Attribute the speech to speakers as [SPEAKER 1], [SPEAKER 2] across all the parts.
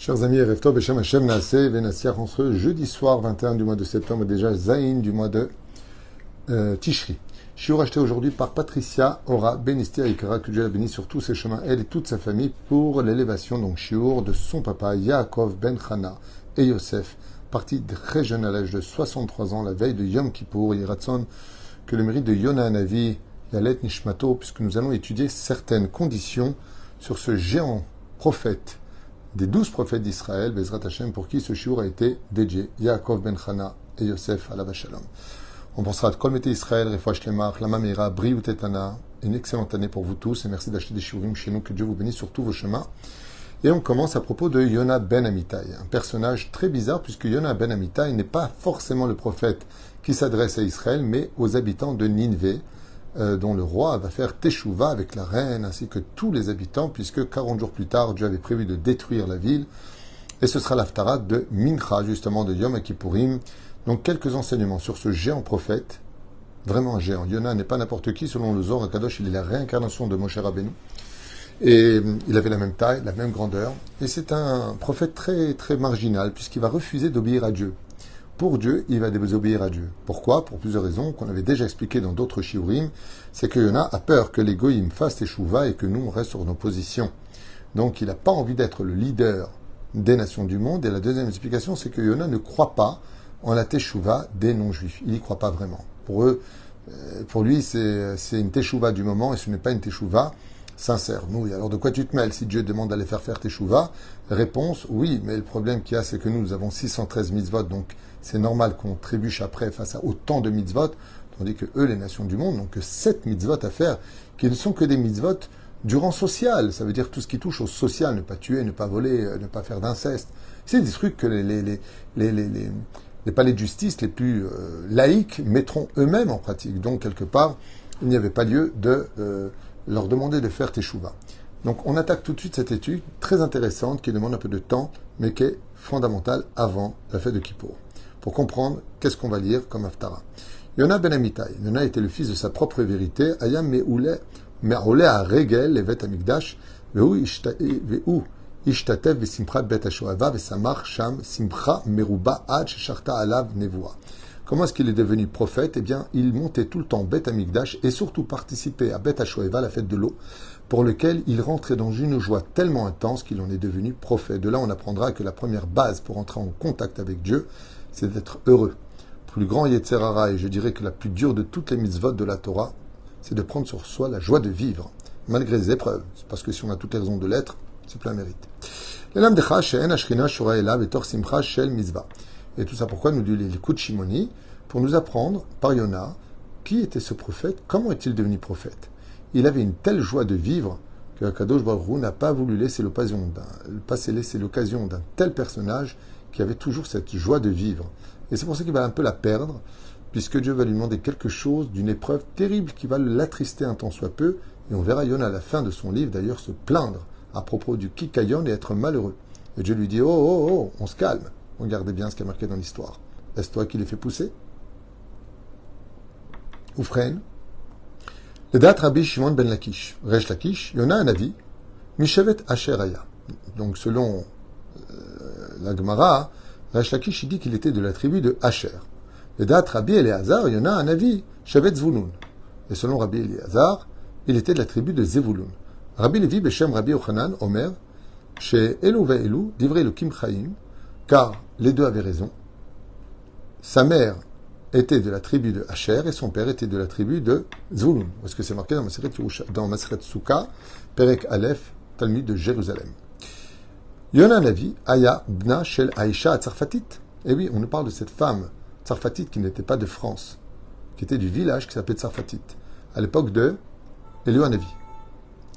[SPEAKER 1] Chers amis, Reftov Beshem Hashem Naaseh Venassiach en jeudi soir 21 du mois de septembre, déjà Zain du mois de euh, Tishri. Shiur acheté aujourd'hui par Patricia Ora Benistia Ikara, que Dieu la bénisse sur tous ses chemins, elle et toute sa famille, pour l'élévation, donc Shiur, de son papa Yaakov Ben Chana et Yosef, parti très jeune à l'âge de 63 ans, la veille de Yom Kippour, Yiratson, que le mérite de Yona Navi, Yalet Nishmato, puisque nous allons étudier certaines conditions sur ce géant prophète des douze prophètes d'Israël, Bezrat Hashem, pour qui ce shiur a été dédié, Yaakov ben Chana et Yosef la Shalom. On pensera à Kol Mete Israël, Refouach Lemach, Lama Meira, Briou Tetana, une excellente année pour vous tous et merci d'acheter des shiurim chez nous, que Dieu vous bénisse sur tous vos chemins. Et on commence à propos de Yona ben Amitai, un personnage très bizarre puisque Yona ben Amitai n'est pas forcément le prophète qui s'adresse à Israël, mais aux habitants de Nineveh, euh, dont le roi va faire Teshuvah avec la reine ainsi que tous les habitants, puisque 40 jours plus tard, Dieu avait prévu de détruire la ville. Et ce sera l'aftarat de Mincha, justement, de Yom Kippourim. Donc quelques enseignements sur ce géant prophète, vraiment un géant. Yona n'est pas n'importe qui, selon le Zohar Kadosh, il est la réincarnation de Moshe Rabbeinu. Et il avait la même taille, la même grandeur. Et c'est un prophète très, très marginal, puisqu'il va refuser d'obéir à Dieu pour Dieu, il va désobéir à Dieu. Pourquoi? Pour plusieurs raisons qu'on avait déjà expliquées dans d'autres shiurim. C'est que Yona a peur que les goyim fassent teshuva et que nous, on reste sur nos positions. Donc, il n'a pas envie d'être le leader des nations du monde. Et la deuxième explication, c'est que Yona ne croit pas en la teshuva des non-juifs. Il n'y croit pas vraiment. Pour eux, euh, pour lui, c'est une teshuva du moment et ce n'est pas une teshuva sincère. Nous, alors de quoi tu te mêles si Dieu demande d'aller faire faire teshuva Réponse, oui, mais le problème qu'il y a, c'est que nous, nous avons 613 mitzvot, donc c'est normal qu'on trébuche après face à autant de mitzvot, tandis que eux, les nations du monde, n'ont que 7 mitzvot à faire, qui ne sont que des mitzvot du rang social. Ça veut dire tout ce qui touche au social, ne pas tuer, ne pas voler, euh, ne pas faire d'inceste. C'est des trucs que les, les, les, les, les palais de justice les plus euh, laïques mettront eux-mêmes en pratique. Donc, quelque part, il n'y avait pas lieu de euh, leur demander de faire teshuva. Donc, on attaque tout de suite cette étude très intéressante qui demande un peu de temps, mais qui est fondamentale avant la fête de Kippour pour comprendre qu'est-ce qu'on va lire comme Haftara. Yona ben Amitai. Yona était le fils de sa propre vérité. Ayam me'oule me'oule a regel levet amigdash ve'u ishtatev v'simchat bet hashoava v'samach sham simcha meruba ad shecharta alav nevoa. Comment est-ce qu'il est devenu prophète? Eh bien, il montait tout le temps Bet Amigdash et surtout participait à Bet Hashoeva, la fête de l'eau, pour lequel il rentrait dans une joie tellement intense qu'il en est devenu prophète. De là, on apprendra que la première base pour entrer en contact avec Dieu, c'est d'être heureux. Plus grand Yetzerara, et je dirais que la plus dure de toutes les mitzvot de la Torah, c'est de prendre sur soi la joie de vivre, malgré les épreuves. Parce que si on a toutes les raisons de l'être, c'est plein mérite. Et tout ça pourquoi nous dit de Shimoni Pour nous apprendre, par Yona, qui était ce prophète, comment est-il devenu prophète Il avait une telle joie de vivre que Kadosh Baruch n'a pas voulu laisser l'occasion d'un, laisser l'occasion d'un tel personnage qui avait toujours cette joie de vivre. Et c'est pour ça qu'il va un peu la perdre, puisque Dieu va lui demander quelque chose d'une épreuve terrible qui va l'attrister un temps soit peu. Et on verra Yona à la fin de son livre d'ailleurs se plaindre à propos du Kikayon et être malheureux. Et Dieu lui dit Oh, oh, oh, on se calme. Regardez bien ce qui est marqué dans l'histoire. Est-ce toi qui les fait pousser? Ou freine Le date Rabbi Shimon ben Lakish. Resh Lakish, Yona un avis. Mishevet Asheraya. Donc selon la Gemara, Rash Lakish dit qu'il était de la tribu de Asher. Et date Rabbi Eleazar, il y en a un avis, Shevet Zvulun. Et selon Rabbi Eleazar, il était de la tribu de Zevulun. Rabbi Levi Beshem Rabbi Ochanan, Omer, chez Elou Elou, divrei le car les deux avaient raison. Sa mère était de la tribu de Asher et son père était de la tribu de Zvulun. Parce que c'est marqué dans Maseret Souka, Perek Aleph, Talmud de Jérusalem. Yona Navi, Aya, Bna, Shel, Aisha, Tsarfatit. Eh oui, on nous parle de cette femme Tsarfatit qui n'était pas de France, qui était du village qui s'appelait Tsarfatit, à l'époque de Navi.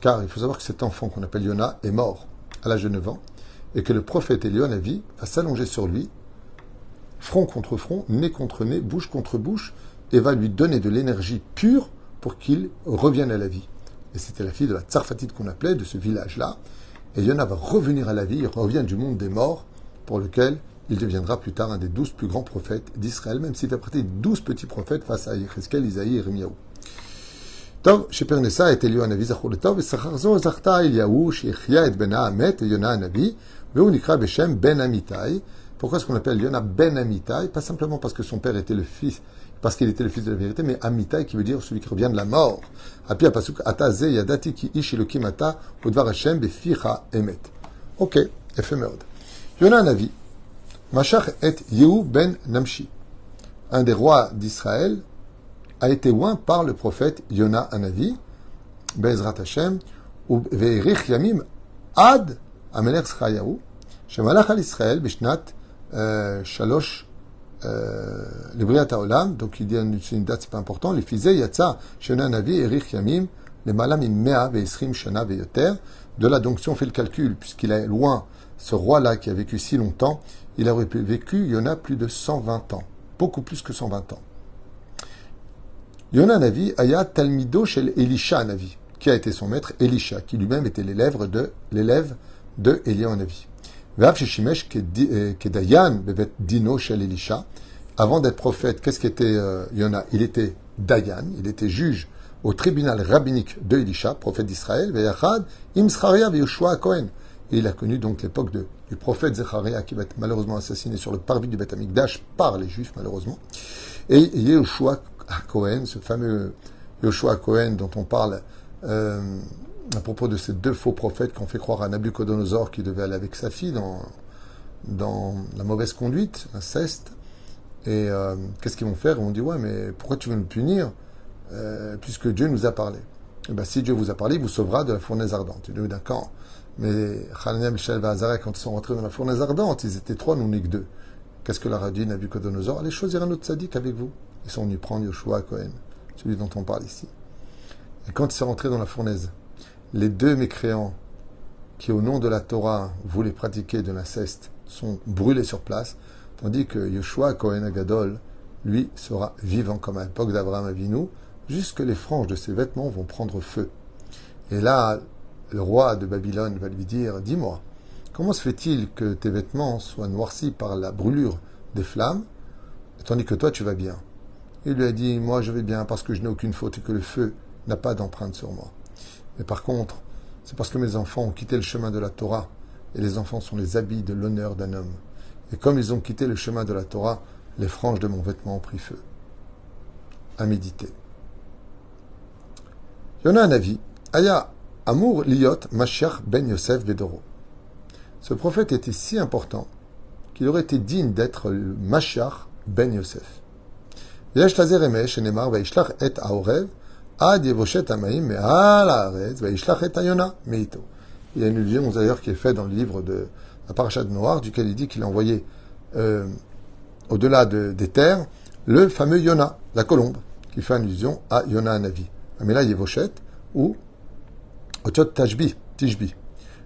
[SPEAKER 1] Car il faut savoir que cet enfant qu'on appelle Yona est mort à l'âge de 9 ans, et que le prophète Navi va s'allonger sur lui, front contre front, nez contre nez, bouche contre bouche, et va lui donner de l'énergie pure pour qu'il revienne à la vie. Et c'était la fille de la Tsarfatit qu'on appelait, de ce village-là, et Yona va revenir à la vie, il revient du monde des morts, pour lequel il deviendra plus tard un des douze plus grands prophètes d'Israël, même s'il fait partie de douze petits prophètes face à Yecheskel, Isaïe et Remiaou. טוב, שפרנסה את עליון הנביא זכור לטוב, ושכר זו זכתה אליהו שהחיה את בנה המת, יונה הנביא, Veunikra Beshem ben Amitai. Pourquoi est-ce qu'on appelle Yona Ben Amitai? Pas simplement parce que son père était le fils, parce qu'il était le fils de la vérité, mais Amitai qui veut dire celui qui revient de la mort. Ok, éphémère. Yona Navi. Mashach et Yehu ben Namshi. Un des rois d'Israël a été oint par le prophète Yona Anavi, Bezrat Hashem, ou Ve'erich Yamim Ad Amelech Schayahu, Shemalach al Israël, Bishnat Shalosh, euh, le Briat Haolam, donc il dit une date, c'est pas important, les fizé Shona Navi, Erich Yamim, les Malam Mea, Ve'esrim Shana de là donc si on fait le calcul, puisqu'il est loin, ce roi-là qui a vécu si longtemps, il aurait vécu, Yona, plus de 120 ans, beaucoup plus que 120 ans. Yona Navi, Aya Talmido Shel Elisha Navi qui a été son maître, Elisha, qui lui-même était l'élève de l'élève de Elia Navi. Vav Sheshimesh Kedayan Bevet Dino Elisha. Avant d'être prophète, qu'est-ce qu'était euh, Yona Il était Dayan, il était juge au tribunal rabbinique de Elisha, prophète d'Israël, Veyachad, Imscharia Yoshua. Et il a connu donc l'époque du prophète Zecharia qui va être malheureusement assassiné sur le parvis du Beth Amikdash par les Juifs, malheureusement. Et Yehoshua Cohen, ce fameux Yoshua Cohen dont on parle euh, à propos de ces deux faux prophètes qui ont fait croire à Nabucodonosor qu'il devait aller avec sa fille dans, la mauvaise conduite, l'inceste. Et euh, qu'est-ce qu'ils vont faire? Ils vont dire Ouais, mais pourquoi tu veux nous punir? Euh, puisque Dieu nous a parlé eh ben, Si Dieu vous a parlé, il vous sauvera de la fournaise ardente. Il dit D'accord. Mais Hananiah, Michel et quand ils sont rentrés dans la fournaise ardente, ils étaient trois, nous n'est que deux. Qu'est-ce que leur a dit Nabucodonosor? Allez choisir un autre sadique avec vous. Ils sont venus prendre Yoshua Cohen, celui dont on parle ici. Et quand ils sont rentrés dans la fournaise, les deux mécréants qui, au nom de la Torah, voulaient pratiquer de l'inceste, sont brûlés sur place, tandis que Yeshua, Kohen Agadol, lui, sera vivant comme à l'époque d'Abraham Avinu, jusque les franges de ses vêtements vont prendre feu. Et là, le roi de Babylone va lui dire, dis-moi, comment se fait-il que tes vêtements soient noircis par la brûlure des flammes, tandis que toi tu vas bien? Il lui a dit, moi je vais bien parce que je n'ai aucune faute et que le feu n'a pas d'empreinte sur moi. Mais par contre, c'est parce que mes enfants ont quitté le chemin de la Torah, et les enfants sont les habits de l'honneur d'un homme. Et comme ils ont quitté le chemin de la Torah, les franges de mon vêtement ont pris feu. À méditer. Il y en a un avis. Aya Amour Liot Mashiach Ben Yosef Bedoro. Ce prophète était si important qu'il aurait été digne d'être Mashiach Ben Yosef. Emesh Enemar Vaishlach et Aorev il y a une illusion d'ailleurs qui est faite dans le livre de la Parashat de Noir, duquel il dit qu'il a envoyé euh, au-delà des terres le fameux Yona, la colombe, qui fait allusion à Yona Navi. Mais là, Yevoshet ou Otiot Tashbi, Tishbi.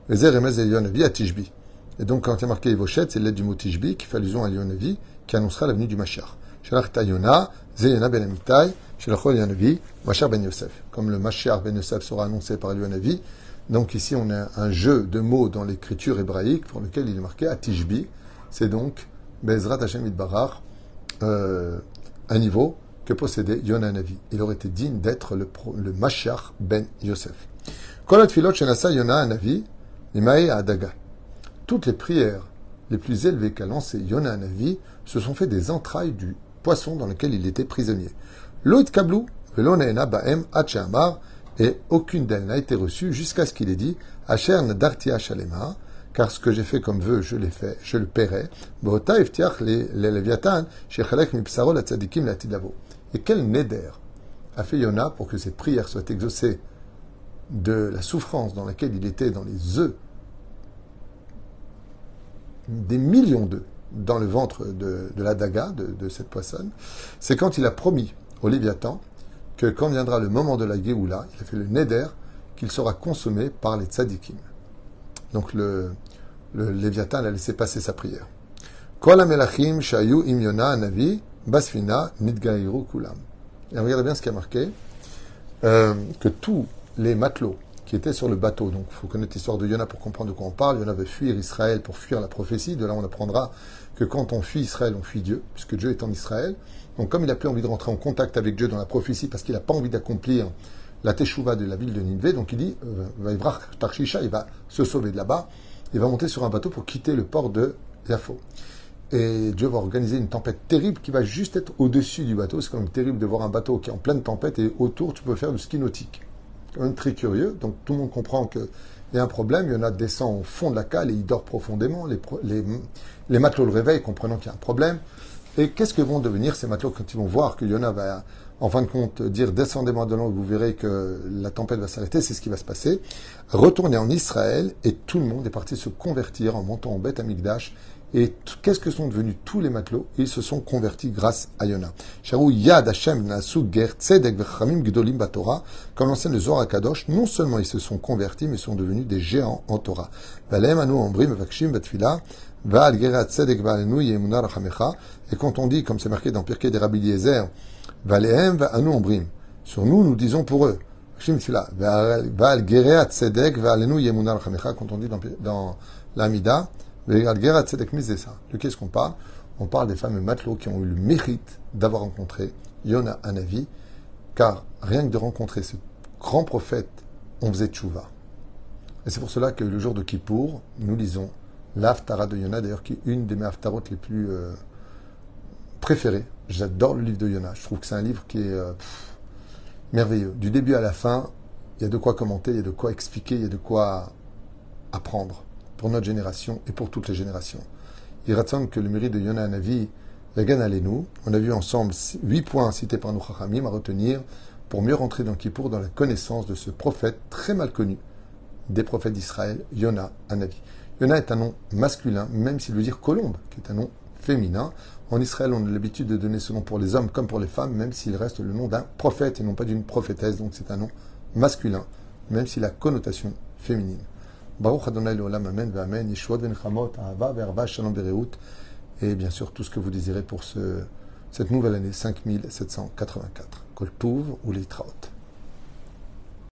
[SPEAKER 1] Yonavi à Tishbi. Et donc, quand il y a marqué Yevoshet, c'est l'aide du mot Tishbi qui fait allusion à Yonavi, qui annoncera la venue du Mashiach. Shalach Yona, Zeyona Ben Amitai, Yanavi, Ben Yosef. Comme le Machar Ben Yosef sera annoncé par Yanavi. Donc ici, on a un jeu de mots dans l'écriture hébraïque pour lequel il est marqué Atishbi. C'est donc Bezrat Hashem Idbarar, euh, un niveau que possédait Yonanavi. Il aurait été digne d'être le, le Machar Ben Yosef. Toutes les prières les plus élevées qu'a lancées Yona Anavi se sont fait des entrailles du poisson dans lequel il était prisonnier. L'autre kablou, baem et aucune d'elles n'a été reçue jusqu'à ce qu'il ait dit Asher dartia car ce que j'ai fait comme vœu, je l'ai fait, je le paierai. Et quel neder a fait Yona pour que cette prière soit exaucée de la souffrance dans laquelle il était dans les œufs, des millions d'œufs dans le ventre de, la daga, de, cette poissonne, c'est quand il a promis au Léviathan que quand viendra le moment de la Géoula, il a fait le neder qu'il sera consommé par les tzadikim. Donc le, Léviathan a laissé passer sa prière. Shayu navi basfina kulam. Et regardez bien ce qui a marqué, euh, que tous les matelots qui étaient sur le bateau. Donc, il faut connaître l'histoire de Yona pour comprendre de quoi on parle. Yona veut fuir Israël pour fuir la prophétie. De là, on apprendra que quand on fuit Israël, on fuit Dieu, puisque Dieu est en Israël. Donc, comme il n'a plus envie de rentrer en contact avec Dieu dans la prophétie, parce qu'il n'a pas envie d'accomplir la teshuva de la ville de Ninvé, donc il dit, euh, il va se sauver de là-bas. il va monter sur un bateau pour quitter le port de Yafo. Et Dieu va organiser une tempête terrible qui va juste être au-dessus du bateau. C'est quand même terrible de voir un bateau qui est en pleine tempête et autour, tu peux faire du ski nautique. Quand même très curieux. Donc tout le monde comprend qu'il y a un problème. Il y en a descend au fond de la cale et il dort profondément. Les, matelots le réveillent, comprenant qu'il y a un problème. Et qu'est-ce que vont devenir ces matelots quand ils vont voir que Yona va, en fin de compte, dire descendez-moi de l'eau vous verrez que la tempête va s'arrêter, c'est ce qui va se passer. Retourner en Israël et tout le monde est parti se convertir en montant en Beth Amigdash et qu'est-ce que sont devenus tous les matelots? Ils se sont convertis grâce à Yona. Yad Hashem Gdolim Batora, comme l'enseigne le Zohar Kadosh, non seulement ils se sont convertis, mais sont devenus des géants en Torah. Valem Anu Ombrim Vakshim Batfila, Val Gerat Tzedek Valenu Yemuna Rachamecha, et quand on dit, comme c'est marqué dans Pirkei des Rabbi Eliezer, Valehem Anu Ombrim, sur nous, nous disons pour eux. Val Gerat Tzedek Valenu Yemuna Rachamecha, quand on dit dans, dans l'Amida, de qu'est-ce qu'on parle? On parle des fameux matelots qui ont eu le mérite d'avoir rencontré Yona Anavi, car rien que de rencontrer ce grand prophète, on faisait tchouva. Et c'est pour cela que le jour de Kippour, nous lisons l'Aftara de Yona, d'ailleurs qui est une des mes Haftarot les plus euh, préférées. J'adore le livre de Yona. Je trouve que c'est un livre qui est euh, merveilleux. Du début à la fin, il y a de quoi commenter, il y a de quoi expliquer, il y a de quoi apprendre pour notre génération et pour toutes les générations. Il raconte que le mérite de Yona Navi, Vegan nous. on a vu ensemble huit points cités par nos Chachamim à retenir pour mieux rentrer dans Kippour dans la connaissance de ce prophète très mal connu des prophètes d'Israël, Yona Anavi. Yona est un nom masculin, même s'il veut dire colombe, qui est un nom féminin. En Israël, on a l'habitude de donner ce nom pour les hommes comme pour les femmes, même s'il reste le nom d'un prophète et non pas d'une prophétesse. Donc c'est un nom masculin, même s'il a connotation féminine. Et bien sûr tout ce que vous désirez pour ce, cette nouvelle année 5784. Kol Tuv ou Litraot.